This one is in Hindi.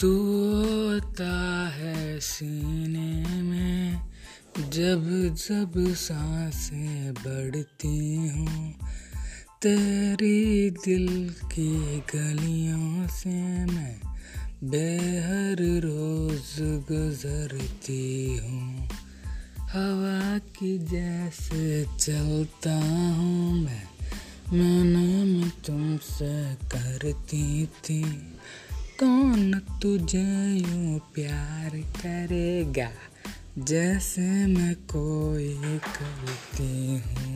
तू होता है सीने में, जब जब साँसें बढ़ती हूँ, तेरी दिल की गलियों से मैं बेहर रोज गुजरती हूँ। हवा की जैसे चलता हूँ मैं मैंने मैं तुमसे करती थी। कौन तुझे यूँ प्यार करेगा? जैसे मैं कोई करती हूँ।